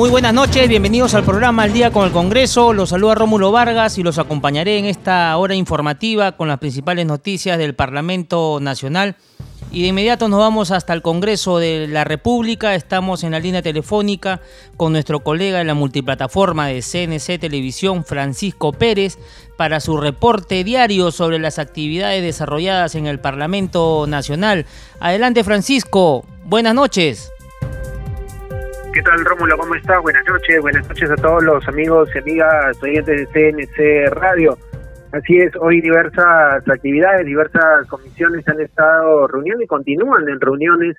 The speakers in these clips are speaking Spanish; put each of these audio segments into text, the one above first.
Muy buenas noches, bienvenidos al programa Al Día con el Congreso. Los saluda Rómulo Vargas y los acompañaré en esta hora informativa con las principales noticias del Parlamento Nacional. Y de inmediato nos vamos hasta el Congreso de la República. Estamos en la línea telefónica con nuestro colega de la multiplataforma de CNC Televisión, Francisco Pérez, para su reporte diario sobre las actividades desarrolladas en el Parlamento Nacional. Adelante, Francisco. Buenas noches. ¿Qué tal, Rómulo? ¿Cómo estás? Buenas noches. Buenas noches a todos los amigos y amigas oyentes de CNC Radio. Así es, hoy diversas actividades, diversas comisiones han estado reuniendo y continúan en reuniones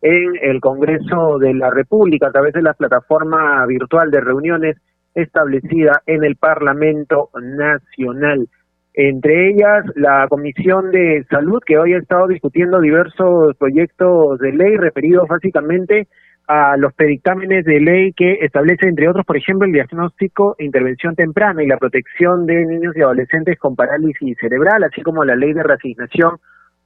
en el Congreso de la República a través de la plataforma virtual de reuniones establecida en el Parlamento Nacional. Entre ellas, la Comisión de Salud, que hoy ha estado discutiendo diversos proyectos de ley referidos básicamente a los predictámenes de ley que establece, entre otros, por ejemplo, el diagnóstico e intervención temprana y la protección de niños y adolescentes con parálisis cerebral, así como la ley de reasignación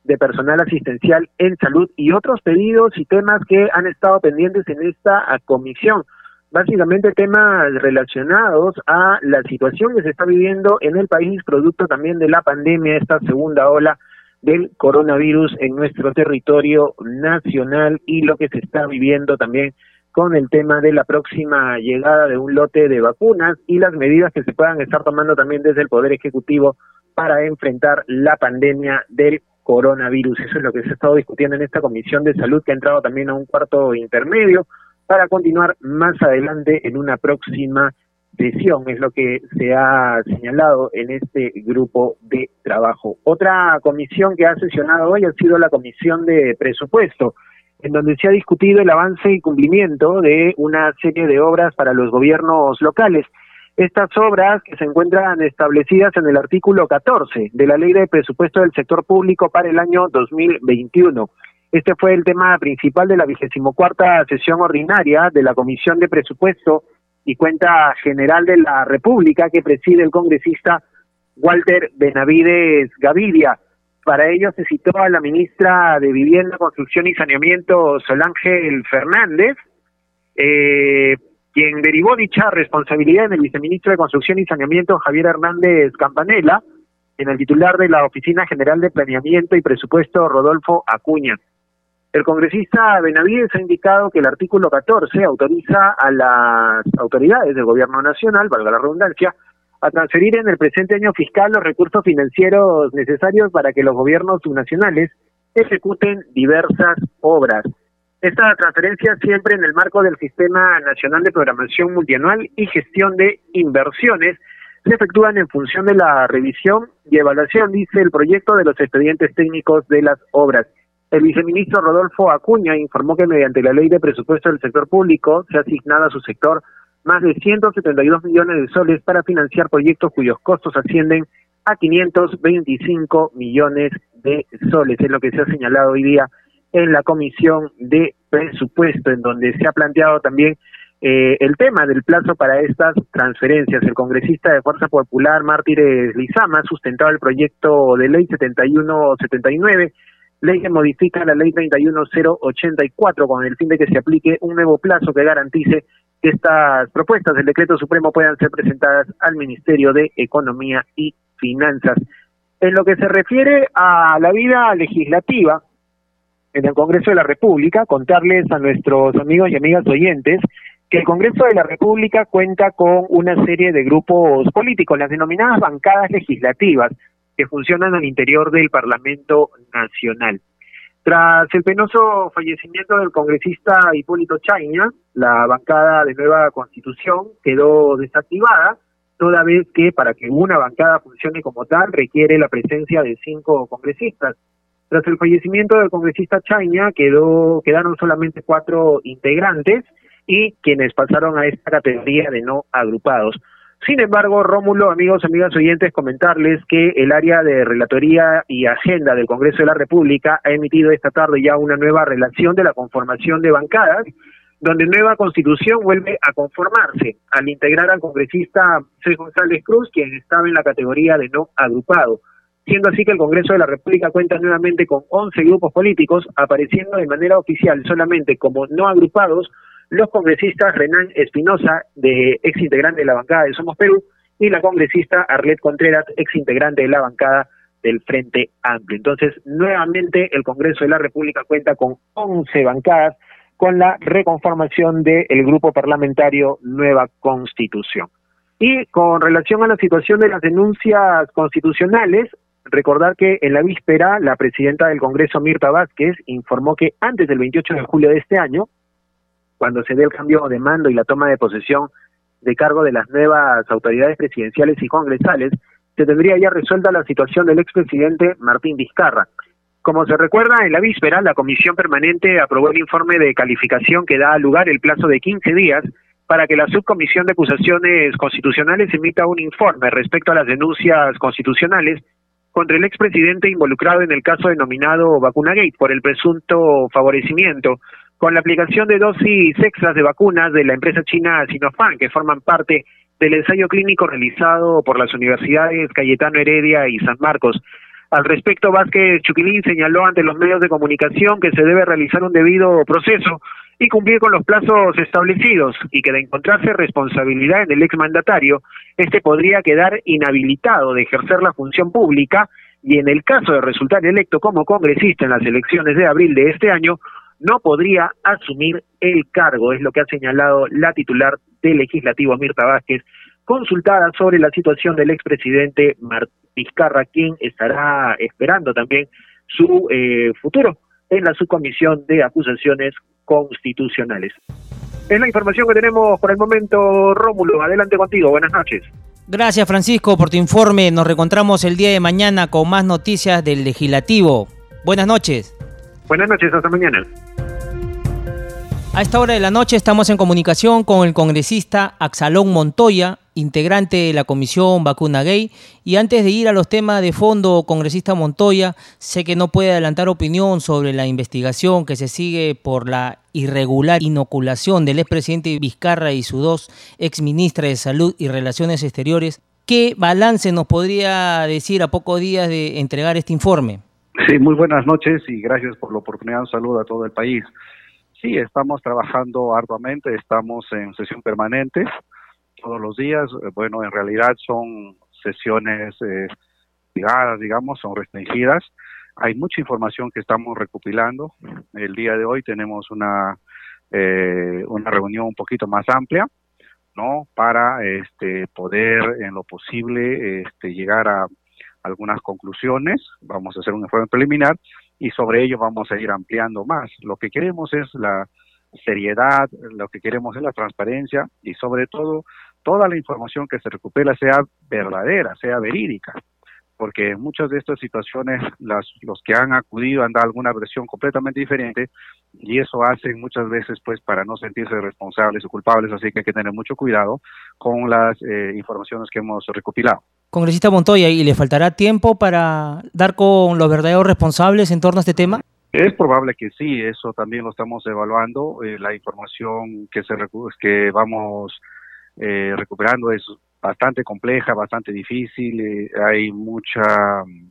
de personal asistencial en salud y otros pedidos y temas que han estado pendientes en esta comisión. Básicamente temas relacionados a la situación que se está viviendo en el país, producto también de la pandemia, esta segunda ola del coronavirus en nuestro territorio nacional y lo que se está viviendo también con el tema de la próxima llegada de un lote de vacunas y las medidas que se puedan estar tomando también desde el Poder Ejecutivo para enfrentar la pandemia del coronavirus. Eso es lo que se ha estado discutiendo en esta Comisión de Salud que ha entrado también a un cuarto intermedio para continuar más adelante en una próxima es lo que se ha señalado en este grupo de trabajo. Otra comisión que ha sesionado hoy ha sido la Comisión de Presupuesto, en donde se ha discutido el avance y cumplimiento de una serie de obras para los gobiernos locales. Estas obras que se encuentran establecidas en el artículo 14 de la Ley de Presupuesto del Sector Público para el año 2021. Este fue el tema principal de la vigésimo cuarta sesión ordinaria de la Comisión de Presupuesto y cuenta general de la República que preside el congresista Walter Benavides Gavidia. Para ello se citó a la ministra de Vivienda, Construcción y Saneamiento, Solángel Fernández, eh, quien derivó dicha responsabilidad en el viceministro de Construcción y Saneamiento, Javier Hernández Campanella, en el titular de la Oficina General de Planeamiento y Presupuesto, Rodolfo Acuña. El congresista Benavides ha indicado que el artículo 14 autoriza a las autoridades del gobierno nacional, valga la redundancia, a transferir en el presente año fiscal los recursos financieros necesarios para que los gobiernos subnacionales ejecuten diversas obras. Esta transferencia siempre en el marco del Sistema Nacional de Programación Multianual y Gestión de Inversiones se efectúan en función de la revisión y evaluación, dice el proyecto de los expedientes técnicos de las obras. El viceministro Rodolfo Acuña informó que mediante la ley de presupuesto del sector público se ha asignado a su sector más de 172 millones de soles para financiar proyectos cuyos costos ascienden a 525 millones de soles. Es lo que se ha señalado hoy día en la comisión de presupuesto, en donde se ha planteado también eh, el tema del plazo para estas transferencias. El congresista de Fuerza Popular, Mártires Lizama, sustentaba el proyecto de ley 7179 ley que modifica la ley 31084 con el fin de que se aplique un nuevo plazo que garantice que estas propuestas del decreto supremo puedan ser presentadas al Ministerio de Economía y Finanzas. En lo que se refiere a la vida legislativa en el Congreso de la República, contarles a nuestros amigos y amigas oyentes que el Congreso de la República cuenta con una serie de grupos políticos, las denominadas bancadas legislativas, que funcionan al interior del Parlamento Nacional. Tras el penoso fallecimiento del congresista Hipólito Chaña, la bancada de nueva constitución quedó desactivada, toda vez que para que una bancada funcione como tal requiere la presencia de cinco congresistas. Tras el fallecimiento del congresista Chaña quedó, quedaron solamente cuatro integrantes y quienes pasaron a esta categoría de no agrupados. Sin embargo, Rómulo, amigos, amigas oyentes, comentarles que el área de relatoría y agenda del Congreso de la República ha emitido esta tarde ya una nueva relación de la conformación de bancadas, donde nueva constitución vuelve a conformarse al integrar al congresista José González Cruz, quien estaba en la categoría de no agrupado, siendo así que el Congreso de la República cuenta nuevamente con 11 grupos políticos, apareciendo de manera oficial solamente como no agrupados los congresistas Renan Espinosa, de ex integrante de la bancada de Somos Perú, y la congresista Arlet Contreras, ex integrante de la bancada del Frente Amplio. Entonces, nuevamente el Congreso de la República cuenta con 11 bancadas con la reconformación del grupo parlamentario Nueva Constitución. Y con relación a la situación de las denuncias constitucionales, recordar que en la víspera la presidenta del Congreso, Mirta Vázquez, informó que antes del 28 de julio de este año, cuando se dé el cambio de mando y la toma de posesión de cargo de las nuevas autoridades presidenciales y congresales, se tendría ya resuelta la situación del expresidente Martín Vizcarra. Como se recuerda, en la víspera, la Comisión Permanente aprobó el informe de calificación que da lugar el plazo de 15 días para que la Subcomisión de Acusaciones Constitucionales emita un informe respecto a las denuncias constitucionales contra el expresidente involucrado en el caso denominado Vacunagate por el presunto favorecimiento con la aplicación de dosis extras de vacunas de la empresa china Sinopharm, que forman parte del ensayo clínico realizado por las universidades Cayetano Heredia y San Marcos. Al respecto, Vázquez Chuquilín señaló ante los medios de comunicación que se debe realizar un debido proceso y cumplir con los plazos establecidos y que de encontrarse responsabilidad en el exmandatario, este podría quedar inhabilitado de ejercer la función pública y en el caso de resultar electo como congresista en las elecciones de abril de este año, no podría asumir el cargo, es lo que ha señalado la titular del legislativo Mirta Vázquez, consultada sobre la situación del expresidente Martín Vizcarra, quien estará esperando también su eh, futuro en la subcomisión de acusaciones constitucionales. Es la información que tenemos por el momento, Rómulo. Adelante contigo. Buenas noches. Gracias, Francisco, por tu informe. Nos reencontramos el día de mañana con más noticias del legislativo. Buenas noches. Buenas noches, hasta mañana. A esta hora de la noche estamos en comunicación con el congresista Axalón Montoya, integrante de la comisión Vacuna Gay. Y antes de ir a los temas de fondo, congresista Montoya, sé que no puede adelantar opinión sobre la investigación que se sigue por la irregular inoculación del expresidente Vizcarra y sus dos exministras de Salud y Relaciones Exteriores. ¿Qué balance nos podría decir a pocos días de entregar este informe? Sí, muy buenas noches y gracias por la oportunidad. Un saludo a todo el país. Sí, estamos trabajando arduamente, estamos en sesión permanente todos los días. Eh, bueno, en realidad son sesiones eh, ligadas, digamos, son restringidas. Hay mucha información que estamos recopilando. El día de hoy tenemos una eh, una reunión un poquito más amplia, ¿no? Para este poder en lo posible este, llegar a algunas conclusiones. Vamos a hacer un informe preliminar y sobre ello vamos a ir ampliando más. Lo que queremos es la seriedad, lo que queremos es la transparencia y sobre todo toda la información que se recupera sea verdadera, sea verídica, porque en muchas de estas situaciones las, los que han acudido han dado alguna versión completamente diferente y eso hace muchas veces pues para no sentirse responsables o culpables, así que hay que tener mucho cuidado con las eh, informaciones que hemos recopilado. Congresista Montoya, ¿y le faltará tiempo para dar con los verdaderos responsables en torno a este tema? Es probable que sí, eso también lo estamos evaluando. Eh, la información que se que vamos eh, recuperando es bastante compleja, bastante difícil. Eh, hay mucha mm,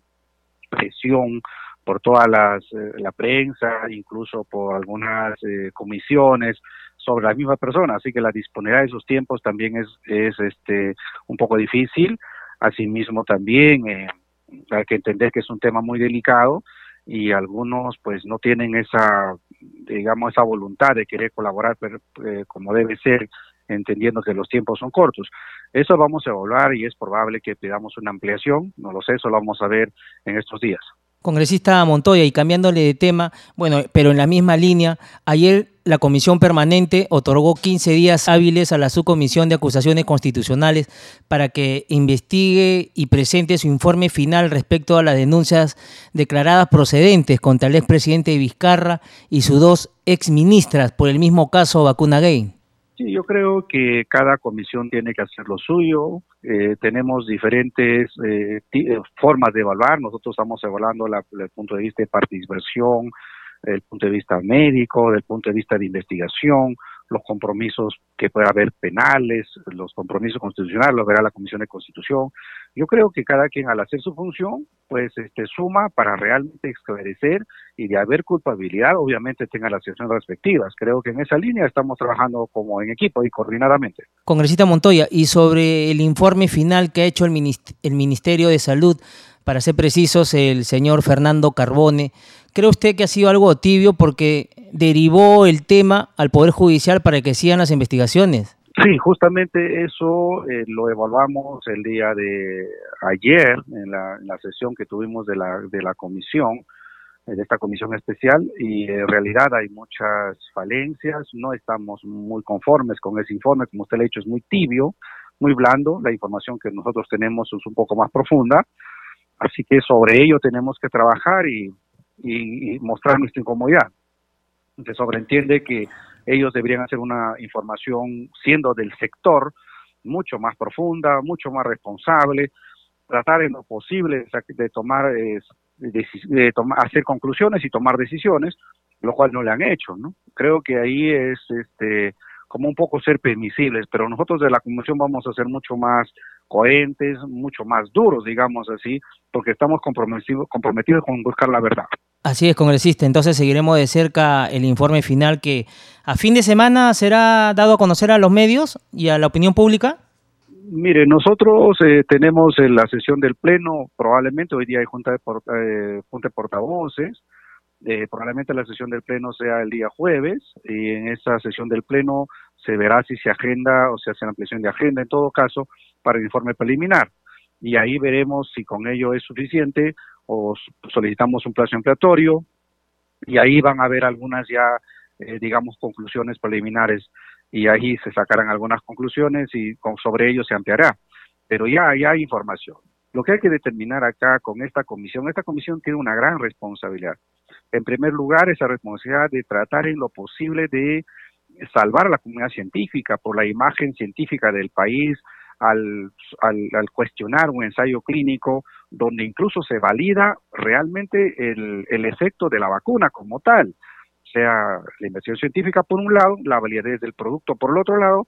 presión por toda las, la prensa, incluso por algunas comisiones sobre la misma persona, así que la disponibilidad de esos tiempos también es, es este un poco difícil. Asimismo también eh, hay que entender que es un tema muy delicado y algunos pues no tienen esa digamos esa voluntad de querer colaborar eh, como debe ser entendiendo que los tiempos son cortos. Eso vamos a evaluar y es probable que pidamos una ampliación, no lo sé, eso lo vamos a ver en estos días. Congresista Montoya, y cambiándole de tema, bueno, pero en la misma línea, ayer la Comisión Permanente otorgó 15 días hábiles a la Subcomisión de Acusaciones Constitucionales para que investigue y presente su informe final respecto a las denuncias declaradas procedentes contra el expresidente Vizcarra y sus dos exministras por el mismo caso Vacuna Gay. Sí, yo creo que cada comisión tiene que hacer lo suyo. Eh, tenemos diferentes eh, eh, formas de evaluar. Nosotros estamos evaluando la, el punto de vista de participación, el punto de vista médico, del punto de vista de investigación, los compromisos que pueda haber penales, los compromisos constitucionales, lo verá la Comisión de Constitución. Yo creo que cada quien al hacer su función, pues este suma para realmente esclarecer y de haber culpabilidad, obviamente tenga las acciones respectivas. Creo que en esa línea estamos trabajando como en equipo y coordinadamente. Congresista Montoya, y sobre el informe final que ha hecho el Ministerio de Salud, para ser precisos, el señor Fernando Carbone, ¿cree usted que ha sido algo tibio porque derivó el tema al Poder Judicial para que sigan las investigaciones. Sí, justamente eso eh, lo evaluamos el día de ayer en la, sesión que tuvimos de la, de la comisión, de esta comisión especial, y en realidad hay muchas falencias, no estamos muy conformes con ese informe, como usted le ha dicho, es muy tibio, muy blando, la información que nosotros tenemos es un poco más profunda, así que sobre ello tenemos que trabajar y, y mostrar nuestra incomodidad se sobreentiende que ellos deberían hacer una información, siendo del sector, mucho más profunda, mucho más responsable, tratar en lo posible de tomar, de, hacer conclusiones y tomar decisiones, lo cual no le han hecho, ¿no? Creo que ahí es este como un poco ser permisibles, pero nosotros de la Comisión vamos a ser mucho más coherentes, mucho más duros, digamos así, porque estamos comprometidos, comprometidos con buscar la verdad. Así es, congresista. Entonces seguiremos de cerca el informe final que a fin de semana será dado a conocer a los medios y a la opinión pública. Mire, nosotros eh, tenemos la sesión del Pleno, probablemente hoy día hay junta de, eh, junta de portavoces, eh, probablemente la sesión del Pleno sea el día jueves y en esa sesión del Pleno se verá si se agenda o se hace la ampliación de agenda, en todo caso, para el informe preliminar. Y ahí veremos si con ello es suficiente o solicitamos un plazo ampliatorio y ahí van a haber algunas ya, eh, digamos, conclusiones preliminares y ahí se sacarán algunas conclusiones y sobre ello se ampliará. Pero ya, ya hay información. Lo que hay que determinar acá con esta comisión, esta comisión tiene una gran responsabilidad. En primer lugar, esa responsabilidad de tratar en lo posible de salvar a la comunidad científica por la imagen científica del país, al, al, cuestionar un ensayo clínico donde incluso se valida realmente el, el efecto de la vacuna como tal, sea la investigación científica por un lado, la validez del producto por el otro lado,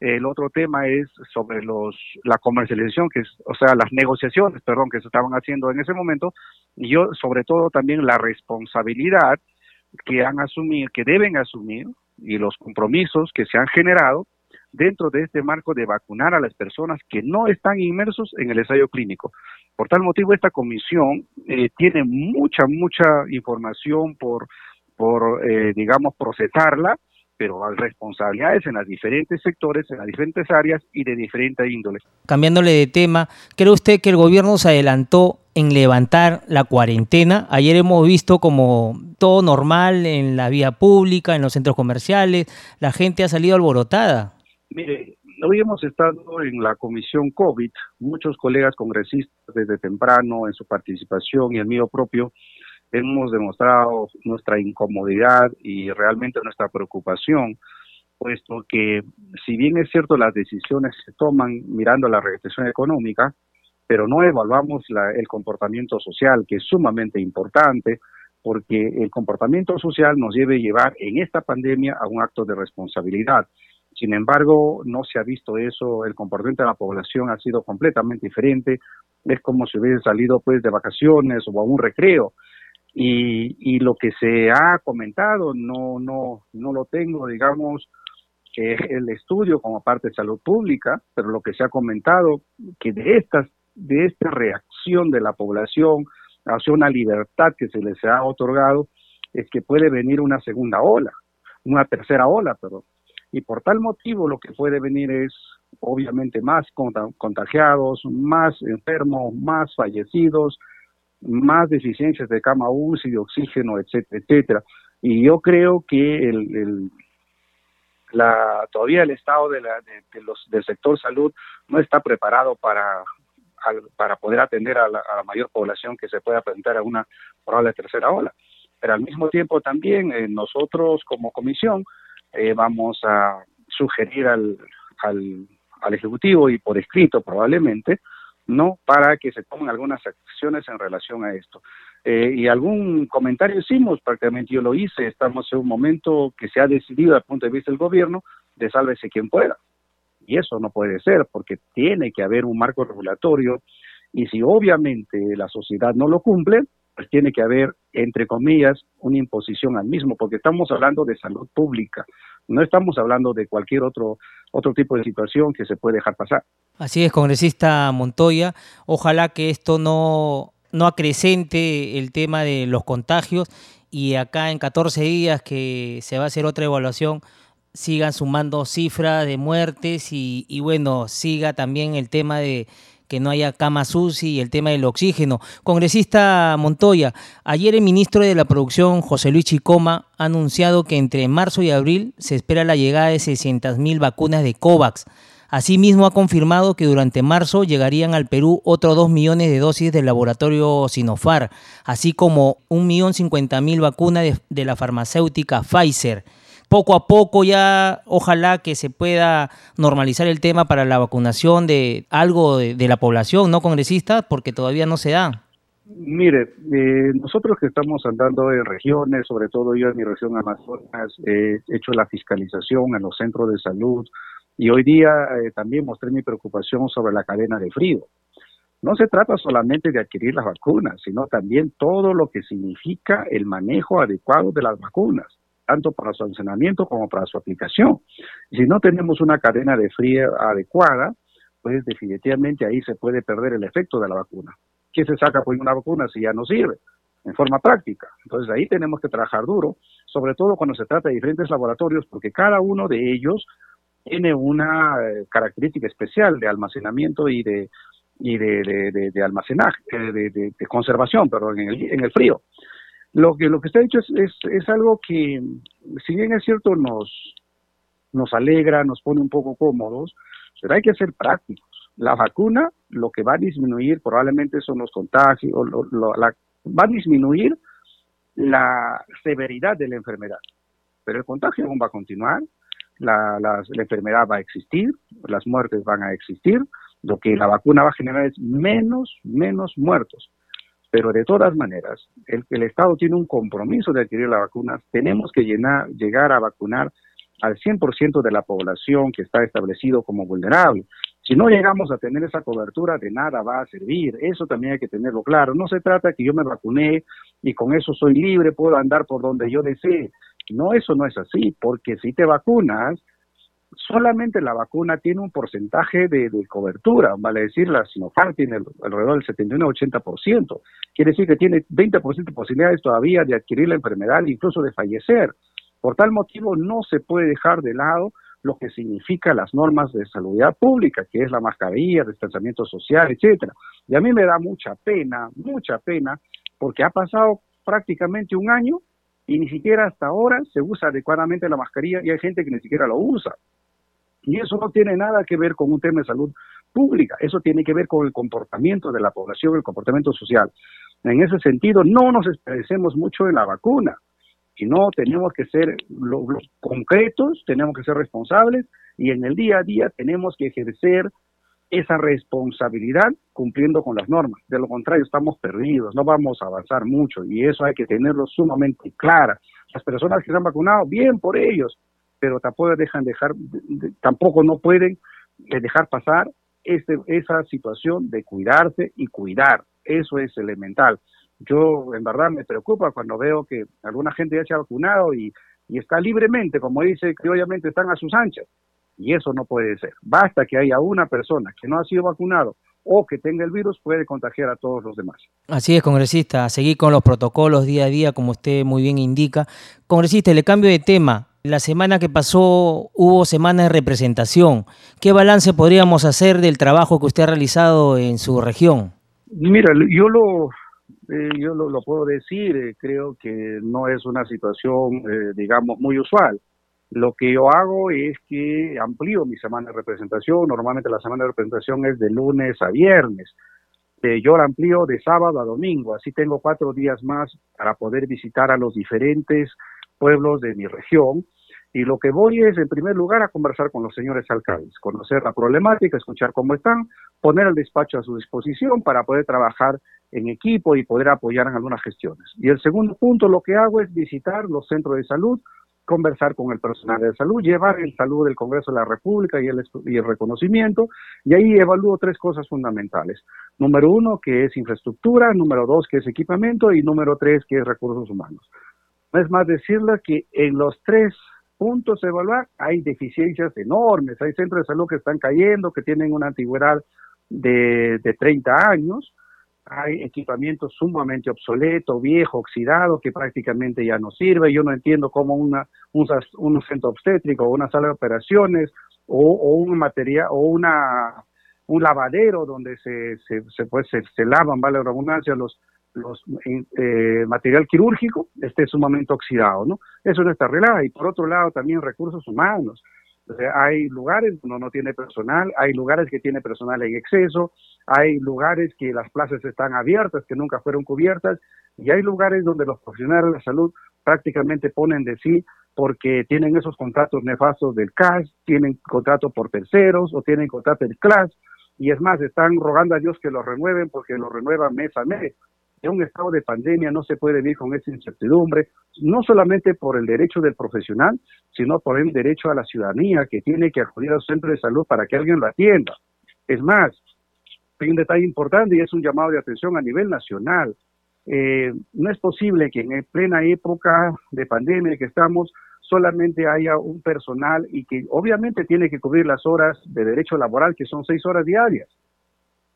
el otro tema es sobre los la comercialización, que es, o sea, las negociaciones, perdón, que se estaban haciendo en ese momento, y yo sobre todo también la responsabilidad que han asumir, que deben asumir, y los compromisos que se han generado dentro de este marco de vacunar a las personas que no están inmersos en el ensayo clínico. Por tal motivo, esta comisión eh, tiene mucha, mucha información por, por eh, digamos, procesarla, pero hay responsabilidades en los diferentes sectores, en las diferentes áreas y de diferente índole. Cambiándole de tema, ¿cree usted que el gobierno se adelantó en levantar la cuarentena? Ayer hemos visto como todo normal en la vía pública, en los centros comerciales, la gente ha salido alborotada. Mire, hoy hemos estado en la comisión COVID, muchos colegas congresistas desde temprano en su participación y el mío propio, hemos demostrado nuestra incomodidad y realmente nuestra preocupación, puesto que si bien es cierto las decisiones se toman mirando la regresión económica, pero no evaluamos el comportamiento social, que es sumamente importante, porque el comportamiento social nos debe llevar en esta pandemia a un acto de responsabilidad. Sin embargo, no se ha visto eso, el comportamiento de la población ha sido completamente diferente, es como si hubiese salido pues de vacaciones o a un recreo. Y, y lo que se ha comentado, no, no, no lo tengo, digamos, es el estudio como parte de salud pública, pero lo que se ha comentado, que de estas, de esta reacción de la población hacia una libertad que se les ha otorgado, es que puede venir una segunda ola, una tercera ola, perdón. Y por tal motivo lo que puede venir es obviamente más contagiados, más enfermos, más fallecidos, más deficiencias de cama UCI, de oxígeno, etcétera, etcétera. Y yo creo que el, la, todavía el estado de, la, de, los, del sector salud no está preparado para, para poder atender a la, mayor población que se pueda presentar a una probable tercera ola. Pero al mismo tiempo también eh, nosotros como comisión eh, vamos a sugerir al, al, al Ejecutivo y por escrito probablemente, ¿no? Para que se tomen algunas acciones en relación a esto. Eh, y algún comentario hicimos, prácticamente yo lo hice, estamos en un momento que se ha decidido, desde el punto de vista del gobierno, de sálvese quien pueda. Y eso no puede ser, porque tiene que haber un marco regulatorio, y si obviamente la sociedad no lo cumple, pues tiene que haber, entre comillas, una imposición al mismo, porque estamos hablando de salud pública, no estamos hablando de cualquier otro, otro tipo de situación que se puede dejar pasar. Así es, congresista Montoya, ojalá que esto no no acrecente el tema de los contagios y acá en 14 días que se va a hacer otra evaluación sigan sumando cifras de muertes y, bueno, siga también el tema de que no haya camas UCI y el tema del oxígeno. Congresista Montoya, ayer el ministro de la Producción, José Luis Chicoma, ha anunciado que entre marzo y abril se espera la llegada de 600.000 vacunas de COVAX. Asimismo, ha confirmado que durante marzo llegarían al Perú otros 2 millones de dosis del laboratorio Sinofar, así como 1.050.000 vacunas de la farmacéutica Pfizer poco a poco ya ojalá que se pueda normalizar el tema para la vacunación de algo de, la población, ¿no, congresista? Porque todavía no se da. Mire, eh, nosotros que estamos andando en regiones, sobre todo yo en mi región Amazonas, he hecho la fiscalización en los centros de salud, y hoy día eh, también mostré mi preocupación sobre la cadena de frío. No se trata solamente de adquirir las vacunas, sino también todo lo que significa el manejo adecuado de las vacunas, tanto para su almacenamiento como para su aplicación. Si no tenemos una cadena de frío adecuada, pues definitivamente ahí se puede perder el efecto de la vacuna. ¿Qué se saca por una vacuna si ya no sirve? En forma práctica. Entonces ahí tenemos que trabajar duro, sobre todo cuando se trata de diferentes laboratorios, porque cada uno de ellos tiene una eh, característica especial de almacenamiento y de y de, de, almacenaje, eh, de, de, conservación, perdón, en el, en el frío. Lo que lo que está hecho es, es, algo que, si bien es cierto, nos, nos alegra, nos pone un poco cómodos, pero hay que ser prácticos. La vacuna lo que va a disminuir probablemente son los contagios, va a disminuir la severidad de la enfermedad, pero el contagio aún va a continuar, la, la, enfermedad va a existir, las muertes van a existir, lo que la vacuna va a generar es menos, menos muertos. Pero de todas maneras, el, el Estado tiene un compromiso de adquirir la vacuna, tenemos que llenar, llegar a vacunar al 100% de la población que está establecido como vulnerable. Si no llegamos a tener esa cobertura, de nada va a servir. Eso también hay que tenerlo claro. No se trata que yo me vacuné y con eso soy libre, puedo andar por donde yo desee. No, eso no es así, porque si te vacunas, solamente la vacuna tiene un porcentaje de, cobertura, vale decir, la Sinopharm tiene alrededor del 71-80%, quiere decir que tiene 20% de posibilidades todavía de adquirir la enfermedad, incluso de fallecer. Por tal motivo, no se puede dejar de lado lo que significa las normas de salud pública, que es la mascarilla, distanciamiento social, etcétera. Y a mí me da mucha pena, mucha pena, porque ha pasado prácticamente un año y ni siquiera hasta ahora se usa adecuadamente la mascarilla y hay gente que ni siquiera lo usa. Y eso no tiene nada que ver con un tema de salud pública, eso tiene que ver con el comportamiento de la población, el comportamiento social. En ese sentido, no nos expresemos mucho en la vacuna, sino tenemos que ser lo, lo concretos, tenemos que ser responsables y en el día a día tenemos que ejercer esa responsabilidad cumpliendo con las normas. De lo contrario, estamos perdidos, no vamos a avanzar mucho y eso hay que tenerlo sumamente claro. Las personas que se han vacunado, bien por ellos, pero tampoco dejan dejar, tampoco no pueden eh, dejar pasar este, esa situación de cuidarse y cuidar. Eso es elemental. Yo en verdad me preocupa cuando veo que alguna gente ya se ha vacunado y, está libremente, como dice, que obviamente están a sus anchas y eso no puede ser. Basta que haya una persona que no ha sido vacunado o que tenga el virus, puede contagiar a todos los demás. Así es, congresista. Seguir con los protocolos día a día, como usted muy bien indica. Congresista, le cambio de tema. La semana que pasó hubo semana de representación. ¿Qué balance podríamos hacer del trabajo que usted ha realizado en su región? Mira, yo lo, eh, yo lo, puedo decir, eh, creo que no es una situación, eh, digamos, muy usual. Lo que yo hago es que amplío mi semana de representación. Normalmente la semana de representación es de lunes a viernes. Yo la amplío de sábado a domingo. Así tengo cuatro días más para poder visitar a los diferentes pueblos de mi región Y lo que voy es, en primer lugar, a conversar con los señores alcaldes, conocer la problemática, escuchar cómo están, poner el despacho a su disposición para poder trabajar en equipo y poder apoyar en algunas gestiones. Y el segundo punto, lo que hago es visitar los centros de salud, conversar con el personal de salud, llevar el salud del Congreso de la República y el, y el reconocimiento, y ahí evalúo tres cosas fundamentales. Número uno, que es infraestructura, número dos, que es equipamiento, y número tres, que es recursos humanos. No es más decirle que en los tres puntos a evaluar hay deficiencias enormes, hay centros de salud que están cayendo, que tienen una antigüedad de, de 30 años, hay equipamiento sumamente obsoleto, viejo, oxidado, que prácticamente ya no sirve. Yo no entiendo cómo una, un, un centro obstétrico o una sala de operaciones o, un material o una un lavadero donde se, se, se, pues, se, se lavan, vale la redundancia, los, los eh, material quirúrgico esté sumamente oxidado, ¿no? Eso no está arreglado. Y por otro lado, también recursos humanos. Hay lugares donde no tiene personal, hay lugares que tiene personal en exceso, hay lugares que las plazas están abiertas, que nunca fueron cubiertas, y hay lugares donde los profesionales de la salud prácticamente ponen de sí porque tienen esos contratos nefastos del CAS, tienen contrato por terceros o tienen contrato del CLAS, y es más, están rogando a Dios que lo renueven porque lo renuevan mes a mes. En un estado de pandemia no se puede vivir con esa incertidumbre, no solamente por el derecho del profesional, sino por el derecho a la ciudadanía que tiene que acudir al centro de salud para que alguien lo atienda. Es más, hay un detalle importante y es un llamado de atención a nivel nacional. Eh, no es posible que en plena época de pandemia que estamos solamente haya un personal y que obviamente tiene que cubrir las horas de derecho laboral, que son seis horas diarias.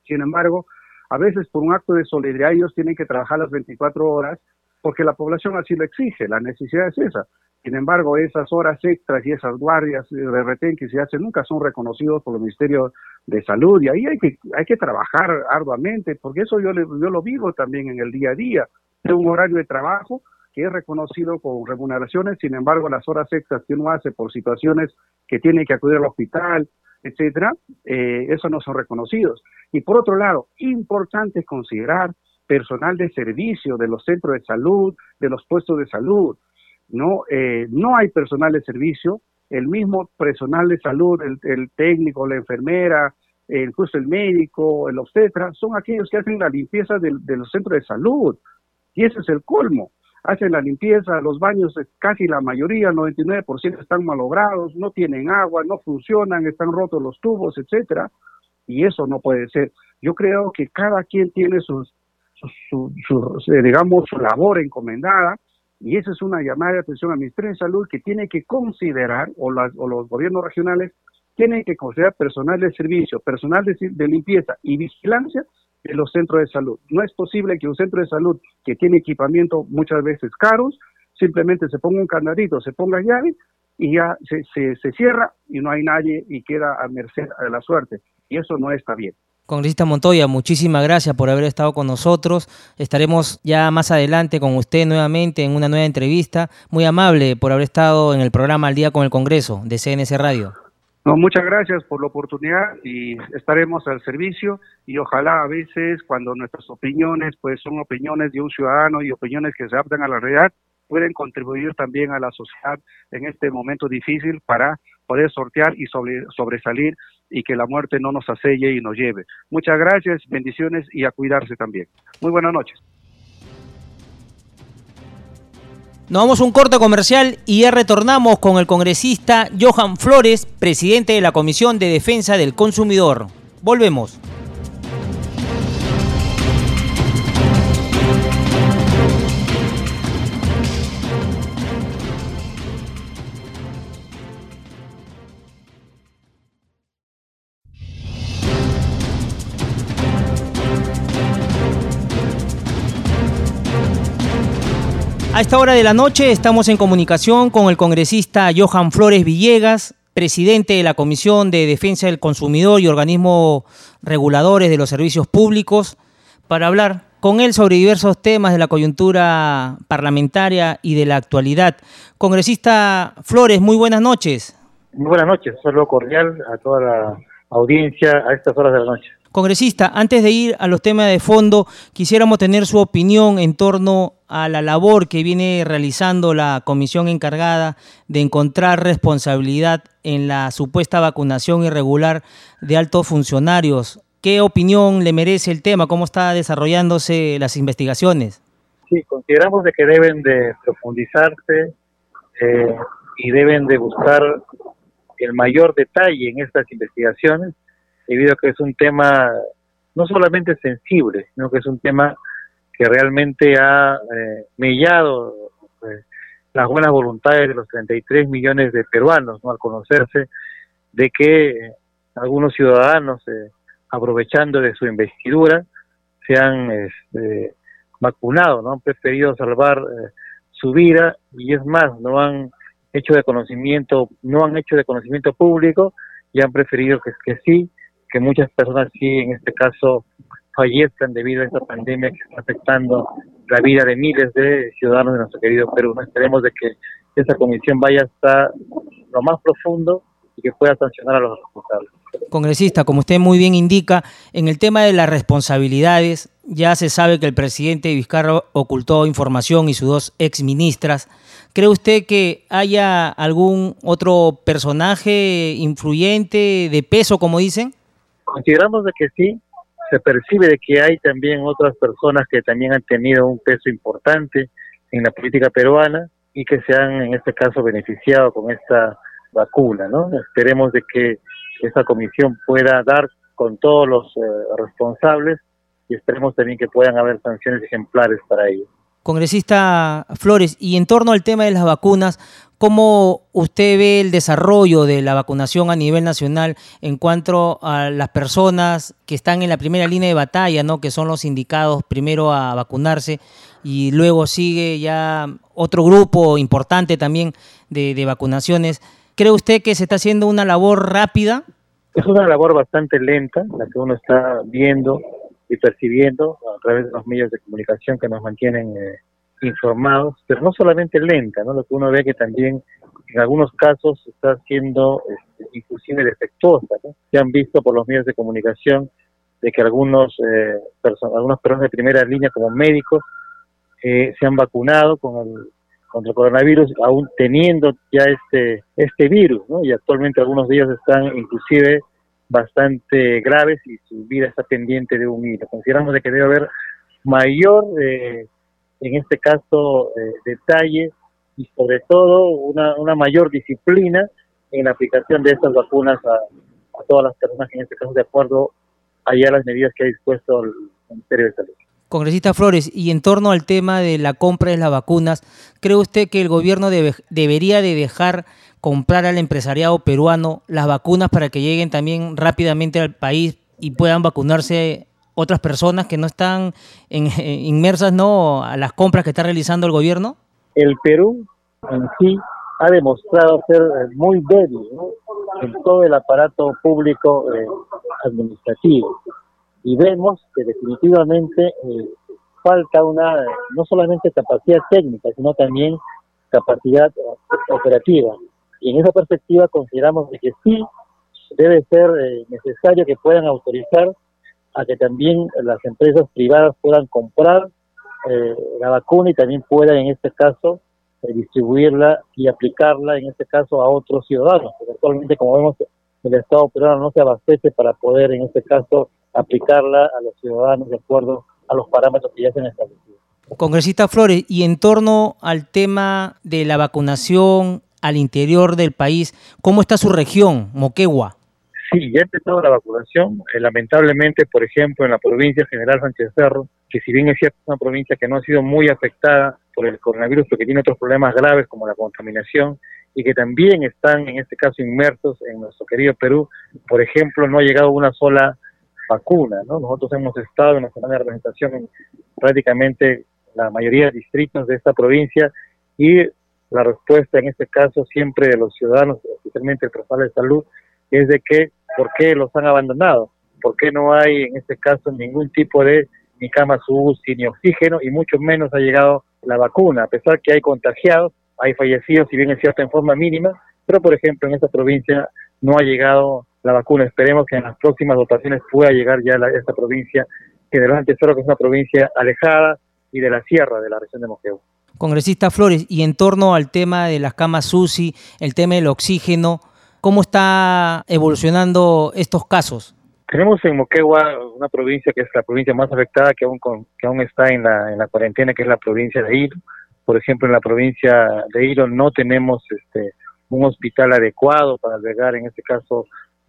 Sin embargo, a veces por un acto de solidaridad ellos tienen que trabajar las 24 horas porque la población así lo exige, la necesidad es esa. Sin embargo, esas horas extras y esas guardias de retén que se hacen nunca son reconocidos por el Ministerio de Salud y ahí hay que, hay que trabajar arduamente porque eso yo, yo lo vivo también en el día a día. Es un horario de trabajo que es reconocido con remuneraciones, sin embargo, las horas extras que uno hace por situaciones que tiene que acudir al hospital, etcétera, eh, eso no son reconocidos. Y por otro lado, importante considerar personal de servicio de los centros de salud, de los puestos de salud. No, eh, no hay personal de servicio, el mismo personal de salud, el, el técnico, la enfermera, incluso el médico, el obstetra, son aquellos que hacen la limpieza de los centros de salud. Y ese es el colmo hacen la limpieza, los baños, casi la mayoría, el 99% están malogrados, no tienen agua, no funcionan, están rotos los tubos, etcétera, y eso no puede ser. Yo creo que cada quien tiene sus, su, eh, digamos, su labor encomendada, y esa es una llamada de atención al Ministerio de Salud que tiene que considerar, o, o los gobiernos regionales, tienen que considerar personal de servicio, personal de, de limpieza y vigilancia en los centros de salud. No es posible que un centro de salud que tiene equipamiento muchas veces caros, simplemente se ponga un candadito, se ponga llave y ya se, se, se cierra y no hay nadie y queda a merced de la suerte. Y eso no está bien. Congresista Montoya, muchísimas gracias por haber estado con nosotros. Estaremos ya más adelante con usted nuevamente en una nueva entrevista. Muy amable por haber estado en el programa Al Día con el Congreso de CNC Radio. No, muchas gracias por la oportunidad y estaremos al servicio y ojalá a veces cuando nuestras opiniones pues son opiniones de un ciudadano y opiniones que se adaptan a la realidad pueden contribuir también a la sociedad en este momento difícil para poder sortear y sobre, sobresalir y que la muerte no nos aselle y nos lleve. Muchas gracias, bendiciones y a cuidarse también. Muy buenas noches. Nos vamos a un corte comercial y ya retornamos con el congresista Johan Flores, presidente de la Comisión de Defensa del Consumidor. Volvemos. A esta hora de la noche estamos en comunicación con el congresista Johan Flores Villegas, presidente de la Comisión de Defensa del Consumidor y organismos reguladores de los servicios públicos, para hablar con él sobre diversos temas de la coyuntura parlamentaria y de la actualidad. Congresista Flores, muy buenas noches. Muy buenas noches, saludo cordial a toda la audiencia a estas horas de la noche. Congresista, antes de ir a los temas de fondo, quisiéramos tener su opinión en torno a la labor que viene realizando la comisión encargada de encontrar responsabilidad en la supuesta vacunación irregular de altos funcionarios. ¿Qué opinión le merece el tema? ¿Cómo está desarrollándose las investigaciones? Sí, consideramos de que deben de profundizarse eh, y deben de buscar el mayor detalle en estas investigaciones debido a que es un tema no solamente sensible, sino que es un tema que realmente ha eh, mellado pues, las buenas voluntades de los 33 millones de peruanos, ¿no? al conocerse de que algunos ciudadanos, eh, aprovechando de su investidura, se han este, vacunado, ¿no? han preferido salvar eh, su vida y es más, no han hecho de conocimiento, no han hecho de conocimiento público y han preferido que sí que muchas personas sí, en este caso, fallezcan debido a esta pandemia que está afectando la vida de miles de ciudadanos de nuestro querido Perú. Esperemos de que esa comisión vaya hasta lo más profundo y que pueda sancionar a los responsables. Congresista, como usted muy bien indica, en el tema de las responsabilidades, ya se sabe que el presidente Vizcarra ocultó información y sus dos exministras. ¿Cree usted que haya algún otro personaje influyente, de peso, como dicen? Consideramos de que sí, se percibe de que hay también otras personas que también han tenido un peso importante en la política peruana y que se han en este caso beneficiado con esta vacuna, ¿no? Esperemos de que esta comisión pueda dar con todos los eh, responsables y esperemos también que puedan haber sanciones ejemplares para ellos. Congresista Flores, y en torno al tema de las vacunas, ¿cómo usted ve el desarrollo de la vacunación a nivel nacional en cuanto a las personas que están en la primera línea de batalla, ¿no? que son los indicados primero a vacunarse y luego sigue ya otro grupo importante también de, vacunaciones? ¿Cree usted que se está haciendo una labor rápida? Es una labor bastante lenta, la que uno está viendo y percibiendo a través de los medios de comunicación que nos mantienen eh, informados, pero no solamente lenta, ¿no? Lo que uno ve que también en algunos casos está siendo este, inclusive defectuosa. Se han visto por los medios de comunicación de que algunos eh, algunas personas de primera línea como médicos eh, se han vacunado con el contra el coronavirus aún teniendo ya este este virus, ¿no? Y actualmente algunos de ellos están inclusive bastante graves y su vida está pendiente de un hilo. Consideramos de que debe haber mayor, eh, en este caso, eh, detalle y sobre todo una, una mayor disciplina en la aplicación de estas vacunas a, todas las personas en este caso de acuerdo allá las medidas que ha dispuesto el Ministerio de Salud. Congresista Flores, y en torno al tema de la compra de las vacunas, ¿cree usted que el gobierno debe, debería de dejar comprar al empresariado peruano las vacunas para que lleguen también rápidamente al país y puedan vacunarse otras personas que no están en, inmersas ¿no? a las compras que está realizando el gobierno? El Perú en sí ha demostrado ser muy débil en todo el aparato público eh, administrativo y vemos que definitivamente eh, falta una no solamente capacidad técnica sino también capacidad operativa y en esa perspectiva consideramos que sí debe ser eh, necesario que puedan autorizar a que también las empresas privadas puedan comprar eh, la vacuna y también puedan en este caso eh, distribuirla y aplicarla en este caso a otros ciudadanos, porque actualmente como vemos el Estado peruano no se abastece para poder en este caso aplicarla a los ciudadanos de acuerdo a los parámetros que ya se han establecido. Congresista Flores, y en torno al tema de la vacunación al interior del país. ¿Cómo está su región, Moquegua? Sí, ya ha empezado la vacunación. Eh, lamentablemente, por ejemplo, en la provincia General Sánchez Cerro, que si bien es cierto es una provincia que no ha sido muy afectada por el coronavirus, porque tiene otros problemas graves como la contaminación y que también están en este caso inmersos en nuestro querido Perú, por ejemplo, no ha llegado una sola vacuna. ¿no? Nosotros hemos estado en la semana de representación en prácticamente la mayoría de distritos de esta provincia y la respuesta en este caso siempre de los ciudadanos, especialmente el personal de salud, es de que ¿por qué los han abandonado? ¿Por qué no hay en este caso ningún tipo de ni camas UCI ni oxígeno y mucho menos ha llegado la vacuna? A pesar que hay contagiados, hay fallecidos, si bien es cierto en forma mínima, pero por ejemplo en esta provincia no ha llegado la vacuna. Esperemos que en las próximas votaciones pueda llegar ya a esta provincia, General Tesoro, que es una provincia alejada y de la sierra de la región de Moquegua. Congresista Flores, y en torno al tema de las camas UCI, el tema del oxígeno, ¿cómo está evolucionando estos casos? Tenemos en Moquegua una provincia que es la provincia más afectada, que aún, que aún está en la, en la cuarentena, que es la provincia de Hilo. Por ejemplo, en la provincia de Hilo no tenemos este, un hospital adecuado para albergar, en este caso,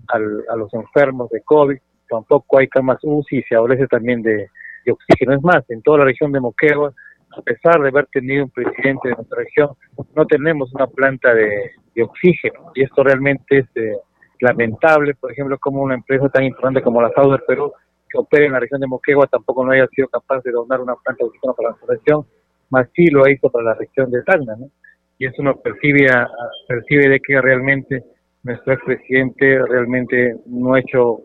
a los enfermos de COVID. Tampoco hay camas UCI y se adolece también de oxígeno. Es más, en toda la región de Moquegua a pesar de haber tenido un presidente de nuestra región, no tenemos una planta de, oxígeno y esto realmente es eh, lamentable, por ejemplo, como una empresa tan importante como la Sauder Perú, que opera en la región de Moquegua, tampoco no haya sido capaz de donar una planta de oxígeno para la región, más sí lo hizo para la región de Tacna, ¿no? Y eso nos percibe, percibe de que realmente nuestro expresidente realmente no ha hecho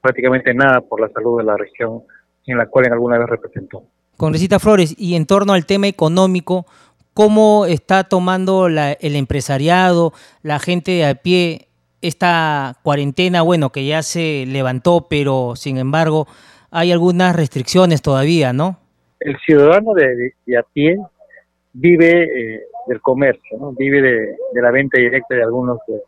prácticamente nada por la salud de la región en la cual en alguna vez representó. Congresista Flores, y en torno al tema económico, ¿cómo está tomando el empresariado, la gente de a pie, esta cuarentena, bueno, que ya se levantó, pero sin embargo hay algunas restricciones todavía, ¿no? El ciudadano de, a pie vive eh, del comercio, ¿no? vive de, la venta directa de algunos eh,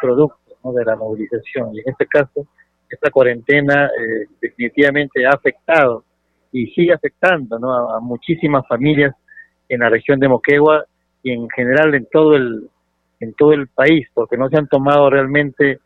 productos, ¿no? de la movilización. Y en este caso, esta cuarentena eh, definitivamente ha afectado y sigue afectando ¿no? a, muchísimas familias en la región de Moquegua y en general en todo el en todo el país porque no se han tomado realmente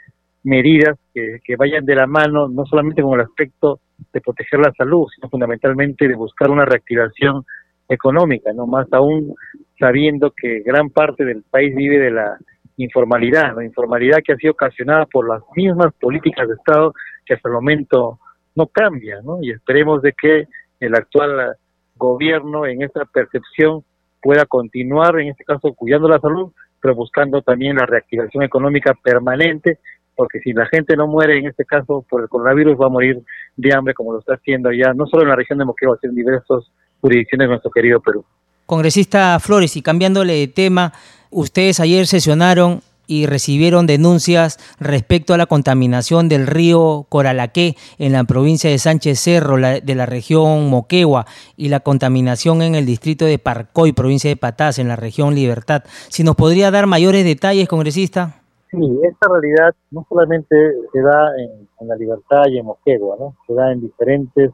medidas que, vayan de la mano no solamente con el aspecto de proteger la salud sino fundamentalmente de buscar una reactivación económica no más aún sabiendo que gran parte del país vive de la informalidad la informalidad que ha sido ocasionada por las mismas políticas de Estado que hasta el momento no cambia, ¿no? Y esperemos de que el actual gobierno en esta percepción pueda continuar, en este caso, cuidando la salud, pero buscando también la reactivación económica permanente, porque si la gente no muere, en este caso, por el coronavirus, va a morir de hambre, como lo está haciendo ya, no solo en la región de Moquegua, sino en diversas jurisdicciones de nuestro querido Perú. Congresista Flores, y cambiándole de tema, ustedes ayer sesionaron y recibieron denuncias respecto a la contaminación del río Coralaqué en la provincia de Sánchez Cerro, de la región Moquegua, y la contaminación en el distrito de Parcoy, provincia de Patás, en la región Libertad. Si nos podría dar mayores detalles, congresista. Sí, esta realidad no solamente se da en, la Libertad y en Moquegua, ¿no? se da en diferentes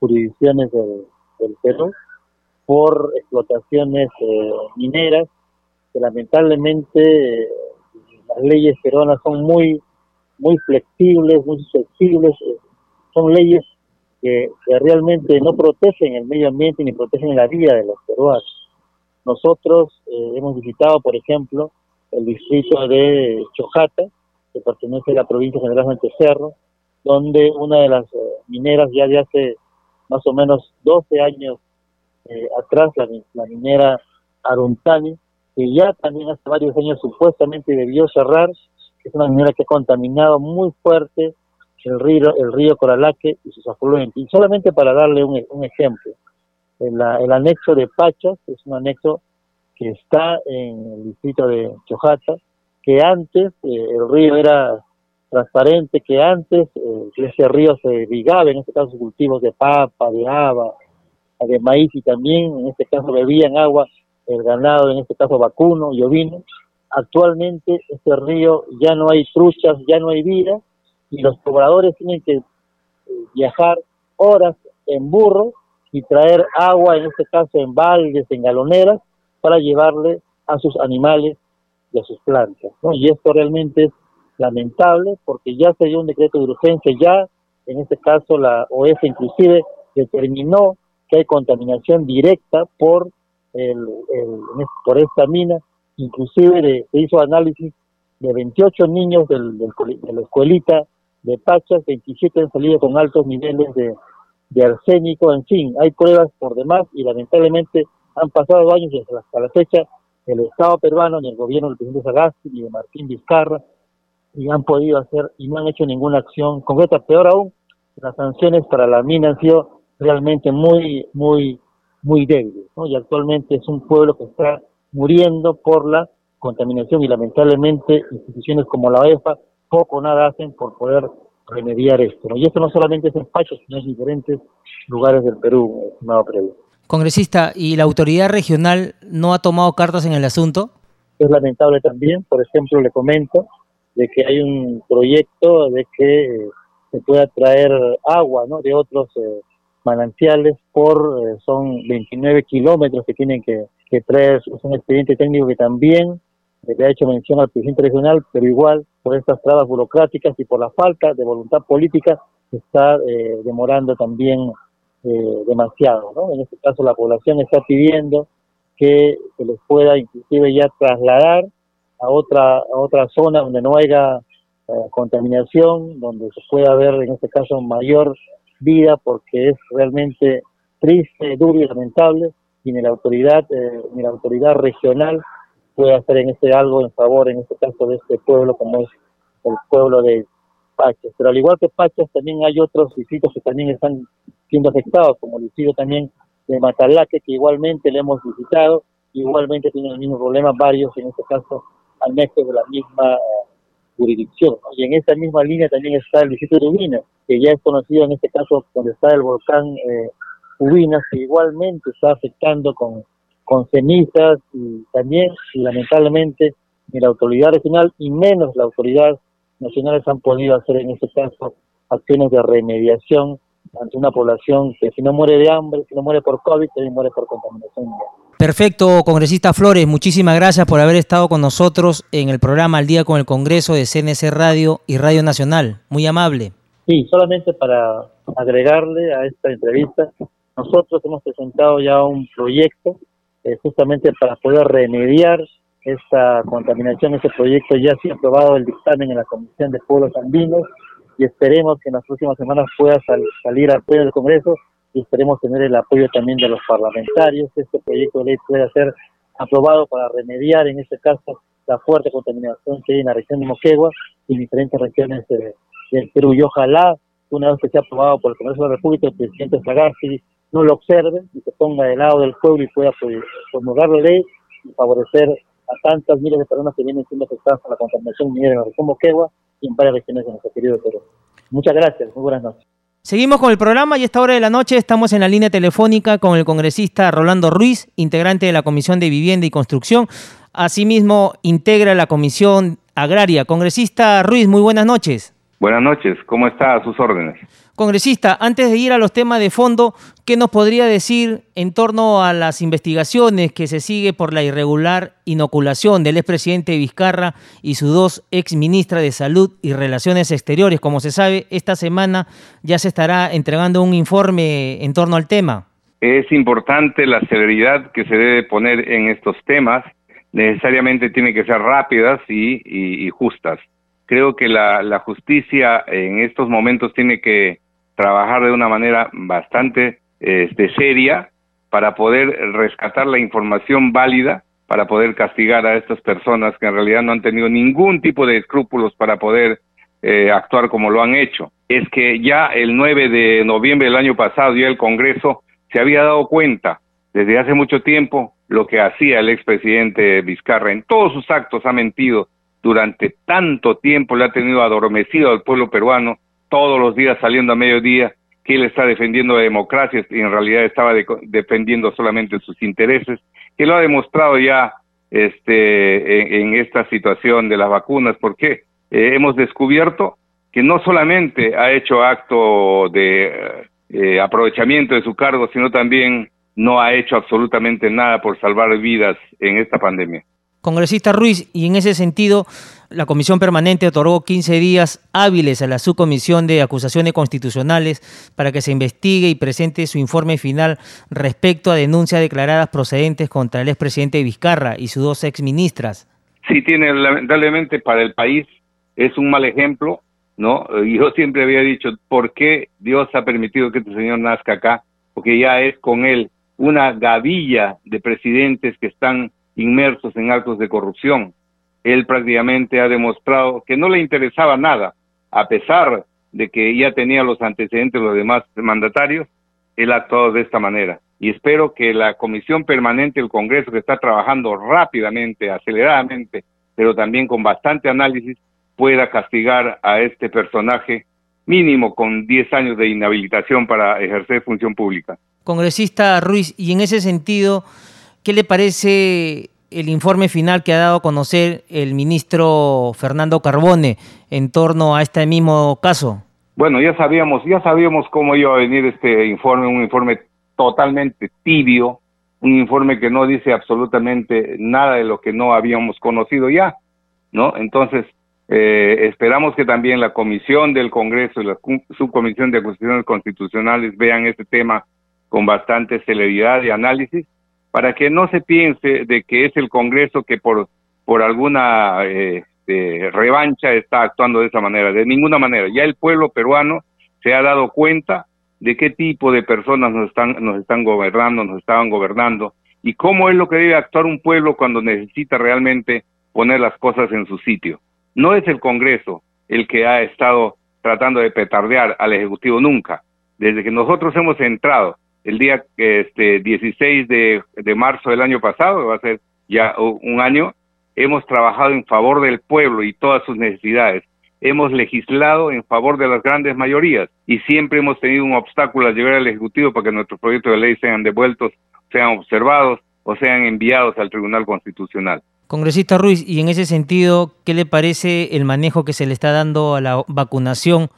jurisdicciones del, Perú por explotaciones eh, mineras que lamentablemente las leyes peruanas son muy, muy flexibles, muy flexibles, eh, son leyes que, realmente no protegen el medio ambiente ni protegen la vida de los peruanos. Nosotros eh, hemos visitado, por ejemplo, el distrito de Chojata, que pertenece a la provincia general Cerro, donde una de las eh, mineras ya de hace más o menos 12 años atrás, la, la minera Aruntani, que ya también hace varios años supuestamente debió cerrar, que es una minera que ha contaminado muy fuerte el río, el río Coralaque y sus afluentes. Y solamente para darle un, ejemplo, el, el, anexo de Pachas es un anexo que está en el distrito de Chojata, que antes eh, el río era transparente, que antes eh, ese río se irrigaba, en este caso cultivos de papa, de haba, de maíz y también en este caso bebían agua el ganado, en este caso vacuno y ovino. Actualmente este río ya no hay truchas, ya no hay vida y los pobladores tienen que eh, viajar horas en burro y traer agua, en este caso en baldes, en galoneras, para llevarle a sus animales y a sus plantas. Y esto realmente es lamentable porque ya se dio un decreto de urgencia, ya en este caso la OES inclusive determinó que hay contaminación directa por el, por esta mina, inclusive se hizo análisis de 28 niños del, de la escuelita de Pachas, 27 han salido con altos niveles de, arsénico, en fin, hay pruebas por demás y lamentablemente han pasado años y hasta la fecha el Estado peruano, ni el gobierno del presidente Sagasti, ni de Martín Vizcarra, y han podido hacer y no han hecho ninguna acción concreta. Peor aún, las sanciones para la mina han sido realmente muy, muy muy débiles, ¿no? Y actualmente es un pueblo que está muriendo por la contaminación y lamentablemente instituciones como la OEFA poco nada hacen por poder remediar esto. Y esto no solamente es en Pacho, sino en diferentes lugares del Perú, estimado previo. Congresista, ¿y la autoridad regional no ha tomado cartas en el asunto? Es lamentable también, por ejemplo, le comento de que hay un proyecto de que eh, se pueda traer agua ¿no? de otros eh, manantiales por, eh, son 29 kilómetros que tienen que, que traer, es un expediente técnico que también le ha hecho mención al presidente regional, pero igual por estas trabas burocráticas y por la falta de voluntad política está demorando también demasiado. ¿no? En este caso la población está pidiendo que se les pueda inclusive ya trasladar a otra, a otra zona donde no haya eh, contaminación, donde se pueda ver en este caso mayor vida, porque es realmente triste, duro y lamentable, y ni la autoridad, eh, ni la autoridad regional puede hacer en este algo en favor, en este caso, de este pueblo como es el pueblo de Pachas. Pero al igual que Pachas, también hay otros distritos que también están siendo afectados, como el distrito también de Matalaque, que igualmente le hemos visitado, igualmente tienen el mismo problema, varios, en este caso anexos de la misma eh, jurisdicción. Y en esa misma línea también está el distrito de Ubinas, que ya es conocido en este caso donde está el volcán eh, que igualmente está afectando con, con cenizas y también, y lamentablemente, ni la autoridad regional y menos la autoridad nacional han podido hacer en este caso acciones de remediación ante una población que si no muere de hambre, si no muere por COVID, también muere por contaminación. Perfecto, congresista Flores, muchísimas gracias por haber estado con nosotros en el programa Al Día con el Congreso de CNC Radio y Radio Nacional. Muy amable. Sí, solamente para agregarle a esta entrevista, nosotros hemos presentado ya un proyecto eh, justamente para poder remediar esta contaminación. Ese proyecto ya ha sido aprobado el dictamen en la Comisión de Pueblos Andinos y esperemos que en las próximas semanas pueda salir al pleno del Congreso y esperemos tener el apoyo también de los parlamentarios. Este proyecto de ley pueda ser aprobado para remediar, en este caso, la fuerte contaminación que hay en la región de Moquegua y en diferentes regiones del Perú. Y ojalá, una vez que sea aprobado por el Congreso de la República, el presidente Sagasti no lo observe y se ponga del lado del pueblo y pueda pues, promulgar la ley y favorecer a tantas miles de personas que vienen siendo afectadas por la contaminación minera en la región Moquegua y en varias regiones de nuestro querido Perú. Muchas gracias, muy buenas noches. Seguimos con el programa y a esta hora de la noche estamos en la línea telefónica con el congresista Rolando Ruiz, integrante de la Comisión de Vivienda y Construcción. Asimismo, integra la Comisión Agraria. Congresista Ruiz, muy buenas noches. Buenas noches, ¿cómo está a sus órdenes? Congresista, antes de ir a los temas de fondo, ¿qué nos podría decir en torno a las investigaciones que se sigue por la irregular inoculación del expresidente Vizcarra y sus dos exministras de Salud y Relaciones Exteriores? Como se sabe, esta semana ya se estará entregando un informe en torno al tema. Es importante la celeridad que se debe poner en estos temas. Necesariamente tienen que ser rápidas y, justas. Creo que la, la justicia en estos momentos tiene que trabajar de una manera bastante este, seria para poder rescatar la información válida para poder castigar a estas personas que en realidad no han tenido ningún tipo de escrúpulos para poder eh, actuar como lo han hecho. Es que ya el 9 de noviembre del año pasado ya el Congreso se había dado cuenta desde hace mucho tiempo lo que hacía el expresidente Vizcarra. En todos sus actos ha mentido durante tanto tiempo, le ha tenido adormecido al pueblo peruano todos los días saliendo a mediodía que él está defendiendo la democracia y en realidad estaba defendiendo solamente sus intereses, que lo ha demostrado ya este, en, esta situación de las vacunas, porque eh, hemos descubierto que no solamente ha hecho acto de eh, aprovechamiento de su cargo, sino también no ha hecho absolutamente nada por salvar vidas en esta pandemia. Congresista Ruiz, y en ese sentido, la Comisión Permanente otorgó 15 días hábiles a la Subcomisión de Acusaciones Constitucionales para que se investigue y presente su informe final respecto a denuncias declaradas procedentes contra el expresidente Vizcarra y sus dos exministras. Sí, tiene, lamentablemente para el país es un mal ejemplo, ¿no? Yo siempre había dicho, ¿por qué Dios ha permitido que este señor nazca acá? Porque ya es con él una gavilla de presidentes que están inmersos en actos de corrupción. Él prácticamente ha demostrado que no le interesaba nada, a pesar de que ya tenía los antecedentes de los demás mandatarios, él ha actuado de esta manera. Y espero que la Comisión Permanente del Congreso, que está trabajando rápidamente, aceleradamente, pero también con bastante análisis, pueda castigar a este personaje mínimo con 10 años de inhabilitación para ejercer función pública. Congresista Ruiz, y en ese sentido, ¿qué le parece el informe final que ha dado a conocer el ministro Fernando Carbone en torno a este mismo caso? Bueno, ya sabíamos, ya sabíamos cómo iba a venir este informe, un informe totalmente tibio, un informe que no dice absolutamente nada de lo que no habíamos conocido ya, ¿no? Entonces, eh, esperamos que también la Comisión del Congreso y la Subcomisión de Acusaciones Constitucionales vean este tema con bastante celeridad y análisis para que no se piense de que es el Congreso que por, por alguna este, revancha está actuando de esa manera, de ninguna manera. Ya el pueblo peruano se ha dado cuenta de qué tipo de personas nos están, nos están gobernando, nos estaban gobernando, y cómo es lo que debe actuar un pueblo cuando necesita realmente poner las cosas en su sitio. No es el Congreso el que ha estado tratando de petardear al Ejecutivo nunca. Desde que nosotros hemos entrado el día este, 16 de, de marzo del año pasado, va a ser ya un año, hemos trabajado en favor del pueblo y todas sus necesidades hemos legislado en favor de las grandes mayorías y siempre hemos tenido un obstáculo al llegar al Ejecutivo para que nuestros proyectos de ley sean devueltos, sean observados o sean enviados al Tribunal Constitucional. Congresista Ruiz, y en ese sentido, ¿qué le parece el manejo que se le está dando a la vacunación?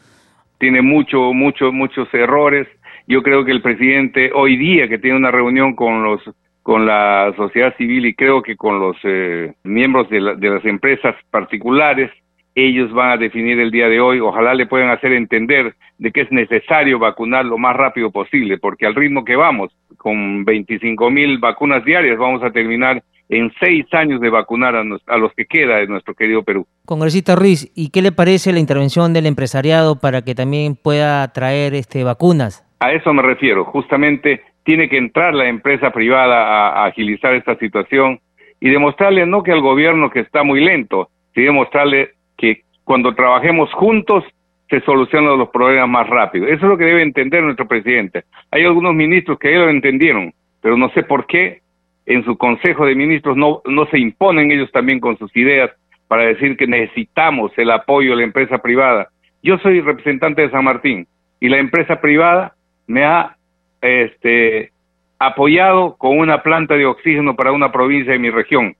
Tiene mucho, muchos, muchos errores. Yo creo que el presidente hoy día que tiene una reunión con los con la sociedad civil y creo que con los eh, miembros de, de las empresas particulares ellos van a definir el día de hoy. Ojalá le puedan hacer entender de que es necesario vacunar lo más rápido posible, porque al ritmo que vamos, con 25 mil vacunas diarias, vamos a terminar en seis años de vacunar a, los que queda de nuestro querido Perú. Congresista Ruiz, ¿y qué le parece la intervención del empresariado para que también pueda traer este, vacunas? A eso me refiero. Justamente tiene que entrar la empresa privada a, agilizar esta situación y demostrarle no que al gobierno que está muy lento, sino demostrarle que cuando trabajemos juntos se solucionan los problemas más rápido. Eso es lo que debe entender nuestro presidente. Hay algunos ministros que ya lo entendieron, pero no sé por qué en su consejo de ministros no, no se imponen ellos también con sus ideas para decir que necesitamos el apoyo de la empresa privada. Yo soy representante de San Martín y la empresa privada me ha este, apoyado con una planta de oxígeno para una provincia de mi región.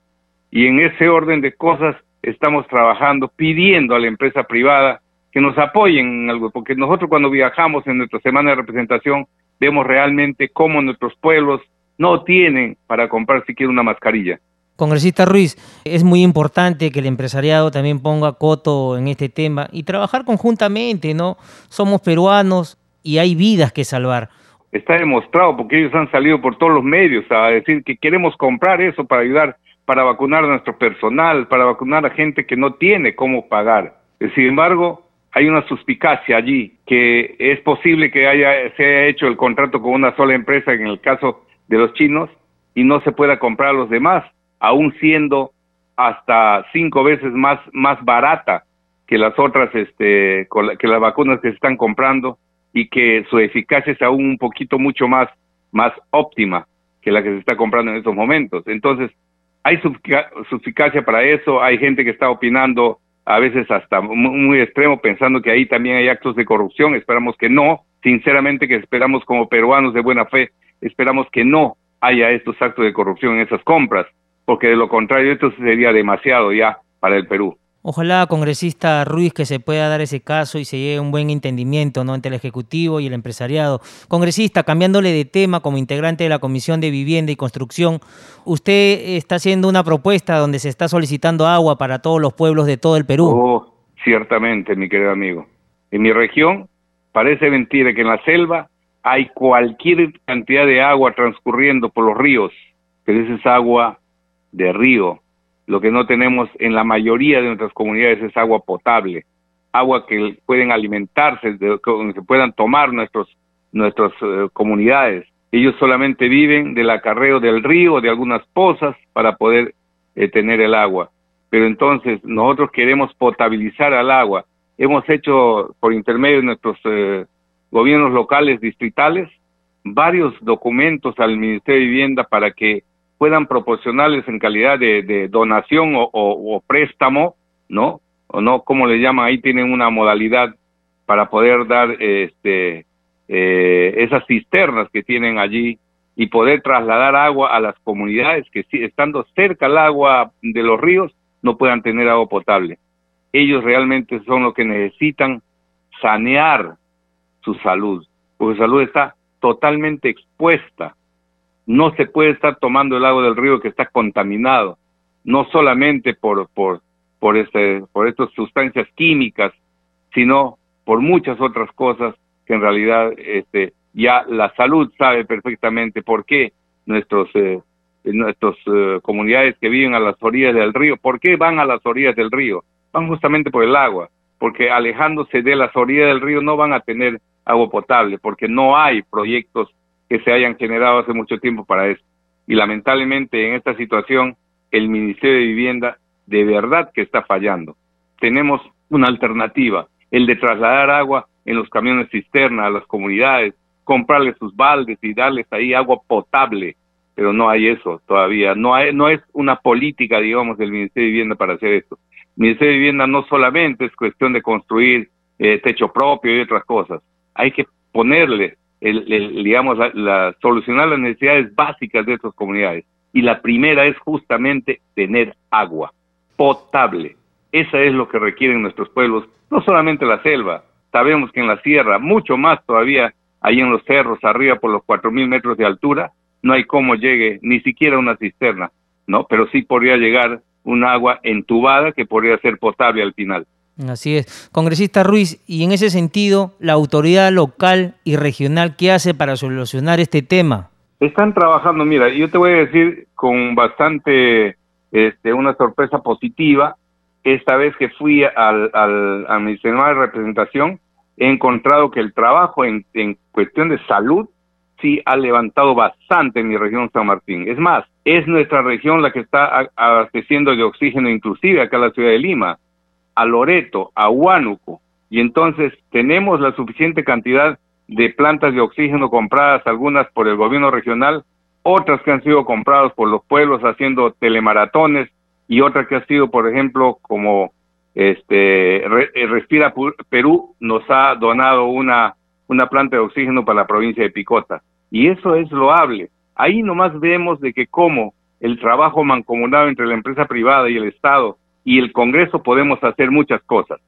Y en ese orden de cosas estamos trabajando pidiendo a la empresa privada que nos apoyen en algo, porque nosotros cuando viajamos en nuestra semana de representación vemos realmente cómo nuestros pueblos no tienen para comprar siquiera una mascarilla. Congresista Ruiz, es muy importante que el empresariado también ponga coto en este tema y trabajar conjuntamente, ¿no? Somos peruanos y hay vidas que salvar. Está demostrado porque ellos han salido por todos los medios a decir que queremos comprar eso para ayudar para vacunar a nuestro personal, para vacunar a gente que no tiene cómo pagar. Sin embargo, hay una suspicacia allí que es posible que haya, se haya hecho el contrato con una sola empresa en el caso de los chinos y no se pueda comprar a los demás, aún siendo hasta cinco veces más, más barata que las otras, este, que las vacunas que se están comprando y que su eficacia es aún un poquito mucho más, más óptima que la que se está comprando en estos momentos. Entonces, hay suficacia para eso, hay gente que está opinando a veces hasta muy, extremo pensando que ahí también hay actos de corrupción, esperamos que no, sinceramente que esperamos como peruanos de buena fe, esperamos que no haya estos actos de corrupción en esas compras, porque de lo contrario esto sería demasiado ya para el Perú. Ojalá, congresista Ruiz, que se pueda dar ese caso y se llegue a un buen entendimiento ¿no? entre el Ejecutivo y el empresariado. Congresista, cambiándole de tema como integrante de la Comisión de Vivienda y Construcción, usted está haciendo una propuesta donde se está solicitando agua para todos los pueblos de todo el Perú. Oh, ciertamente, mi querido amigo. En mi región parece mentira que en la selva hay cualquier cantidad de agua transcurriendo por los ríos, pero esa es agua de río, lo que no tenemos en la mayoría de nuestras comunidades es agua potable, agua que pueden alimentarse, que puedan tomar nuestros, nuestras eh, comunidades. Ellos solamente viven del acarreo del río, de algunas pozas, para poder eh, tener el agua. Pero entonces nosotros queremos potabilizar al agua. Hemos hecho, por intermedio de nuestros eh, gobiernos locales, distritales, varios documentos al Ministerio de Vivienda para que puedan proporcionarles en calidad de, donación o, préstamo, ¿no? o no, como le llaman, ahí tienen una modalidad para poder dar este eh, esas cisternas que tienen allí y poder trasladar agua a las comunidades que estando cerca al agua de los ríos no puedan tener agua potable. Ellos realmente son los que necesitan sanear su salud, porque su salud está totalmente expuesta. No se puede estar tomando el agua del río que está contaminado, no solamente por, por, por, este, por estas sustancias químicas, sino por muchas otras cosas que en realidad este, ya la salud sabe perfectamente por qué nuestros eh, nuestras eh, comunidades que viven a las orillas del río, ¿por qué van a las orillas del río? Van justamente por el agua, porque alejándose de las orillas del río no van a tener agua potable, porque no hay proyectos que se hayan generado hace mucho tiempo para eso. Y lamentablemente en esta situación el Ministerio de Vivienda de verdad que está fallando. Tenemos una alternativa, el de trasladar agua en los camiones cisterna a las comunidades, comprarles sus baldes y darles ahí agua potable, pero no hay eso todavía, no hay, no es una política, digamos, del Ministerio de Vivienda para hacer esto. El Ministerio de Vivienda no solamente es cuestión de construir eh, techo propio y otras cosas, hay que ponerle, el, digamos, la, solucionar las necesidades básicas de estas comunidades. Y la primera es justamente tener agua potable. Esa es lo que requieren nuestros pueblos, no solamente la selva, sabemos que en la sierra, mucho más todavía, ahí en los cerros, arriba por los cuatro mil metros de altura, no hay cómo llegue ni siquiera una cisterna, ¿no? Pero sí podría llegar un agua entubada que podría ser potable al final. Así es. Congresista Ruiz, y en ese sentido, la autoridad local y regional, ¿qué hace para solucionar este tema? Están trabajando, mira, yo te voy a decir con bastante, este, una sorpresa positiva, esta vez que fui al, al, a mi de representación, he encontrado que el trabajo en, en cuestión de salud sí ha levantado bastante en mi región San Martín. Es más, es nuestra región la que está abasteciendo de oxígeno inclusive acá en la ciudad de Lima, a Loreto, a Huánuco, y entonces tenemos la suficiente cantidad de plantas de oxígeno compradas, algunas por el gobierno regional, otras que han sido compradas por los pueblos haciendo telemaratones y otras que ha sido, por ejemplo, como este eh, Respira Perú nos ha donado una, una planta de oxígeno para la provincia de Picota. Y eso es loable. Ahí nomás vemos de que como el trabajo mancomunado entre la empresa privada y el Estado y el Congreso podemos hacer muchas cosas.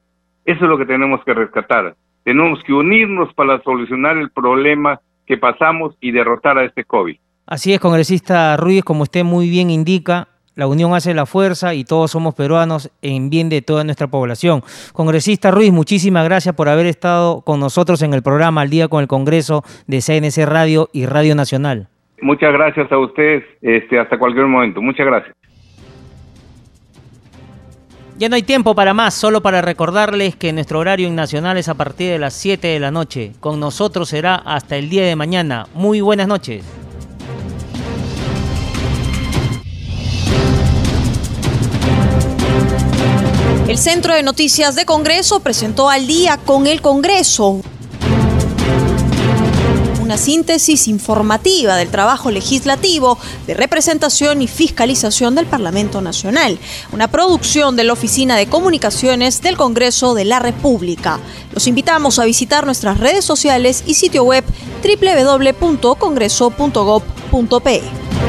Eso es lo que tenemos que rescatar. Tenemos que unirnos para solucionar el problema que pasamos y derrotar a este COVID. Así es, congresista Ruiz, como usted muy bien indica, la unión hace la fuerza y todos somos peruanos en bien de toda nuestra población. Congresista Ruiz, muchísimas gracias por haber estado con nosotros en el programa Al Día con el Congreso de CNC Radio y Radio Nacional. Muchas gracias a ustedes, este, hasta cualquier momento. Muchas gracias. Ya no hay tiempo para más, solo para recordarles que nuestro horario Nacional es a partir de las 7 de la noche. Con nosotros será hasta el día de mañana. Muy buenas noches. El Centro de Noticias de Congreso presentó al día con el Congreso una síntesis informativa del trabajo legislativo de representación y fiscalización del Parlamento Nacional, una producción de la Oficina de Comunicaciones del Congreso de la República. Los invitamos a visitar nuestras redes sociales y sitio web www.congreso.gov.pe.